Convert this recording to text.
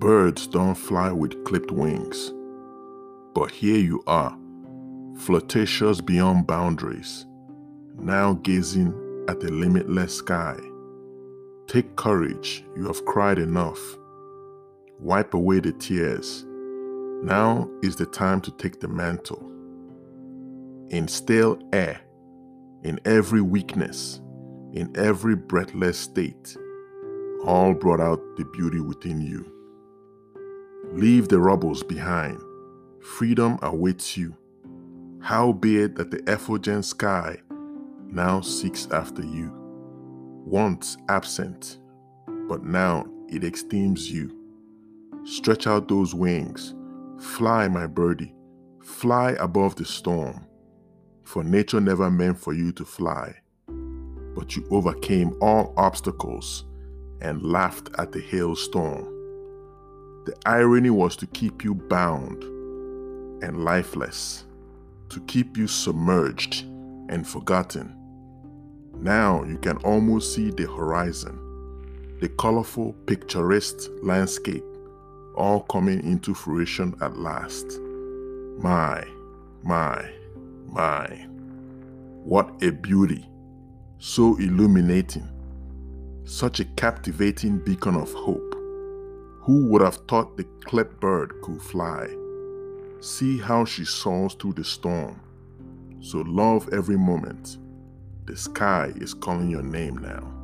Birds don't fly with clipped wings. But here you are, flirtatious beyond boundaries, now gazing at the limitless sky. Take courage, you have cried enough. Wipe away the tears. Now is the time to take the mantle. In stale air, in every weakness, in every breathless state, all brought out the beauty within you. Leave the rubbles behind. Freedom awaits you. Howbeit that the effulgent sky now seeks after you. Once absent, but now it esteems you. Stretch out those wings. Fly, my birdie. Fly above the storm. For nature never meant for you to fly, but you overcame all obstacles and laughed at the hailstorm. The irony was to keep you bound and lifeless, to keep you submerged and forgotten. Now you can almost see the horizon, the colorful, picturesque landscape all coming into fruition at last. My, my, my. What a beauty! So illuminating. Such a captivating beacon of hope. Who would have thought the clipped bird could fly? See how she soars through the storm. So love every moment. The sky is calling your name now.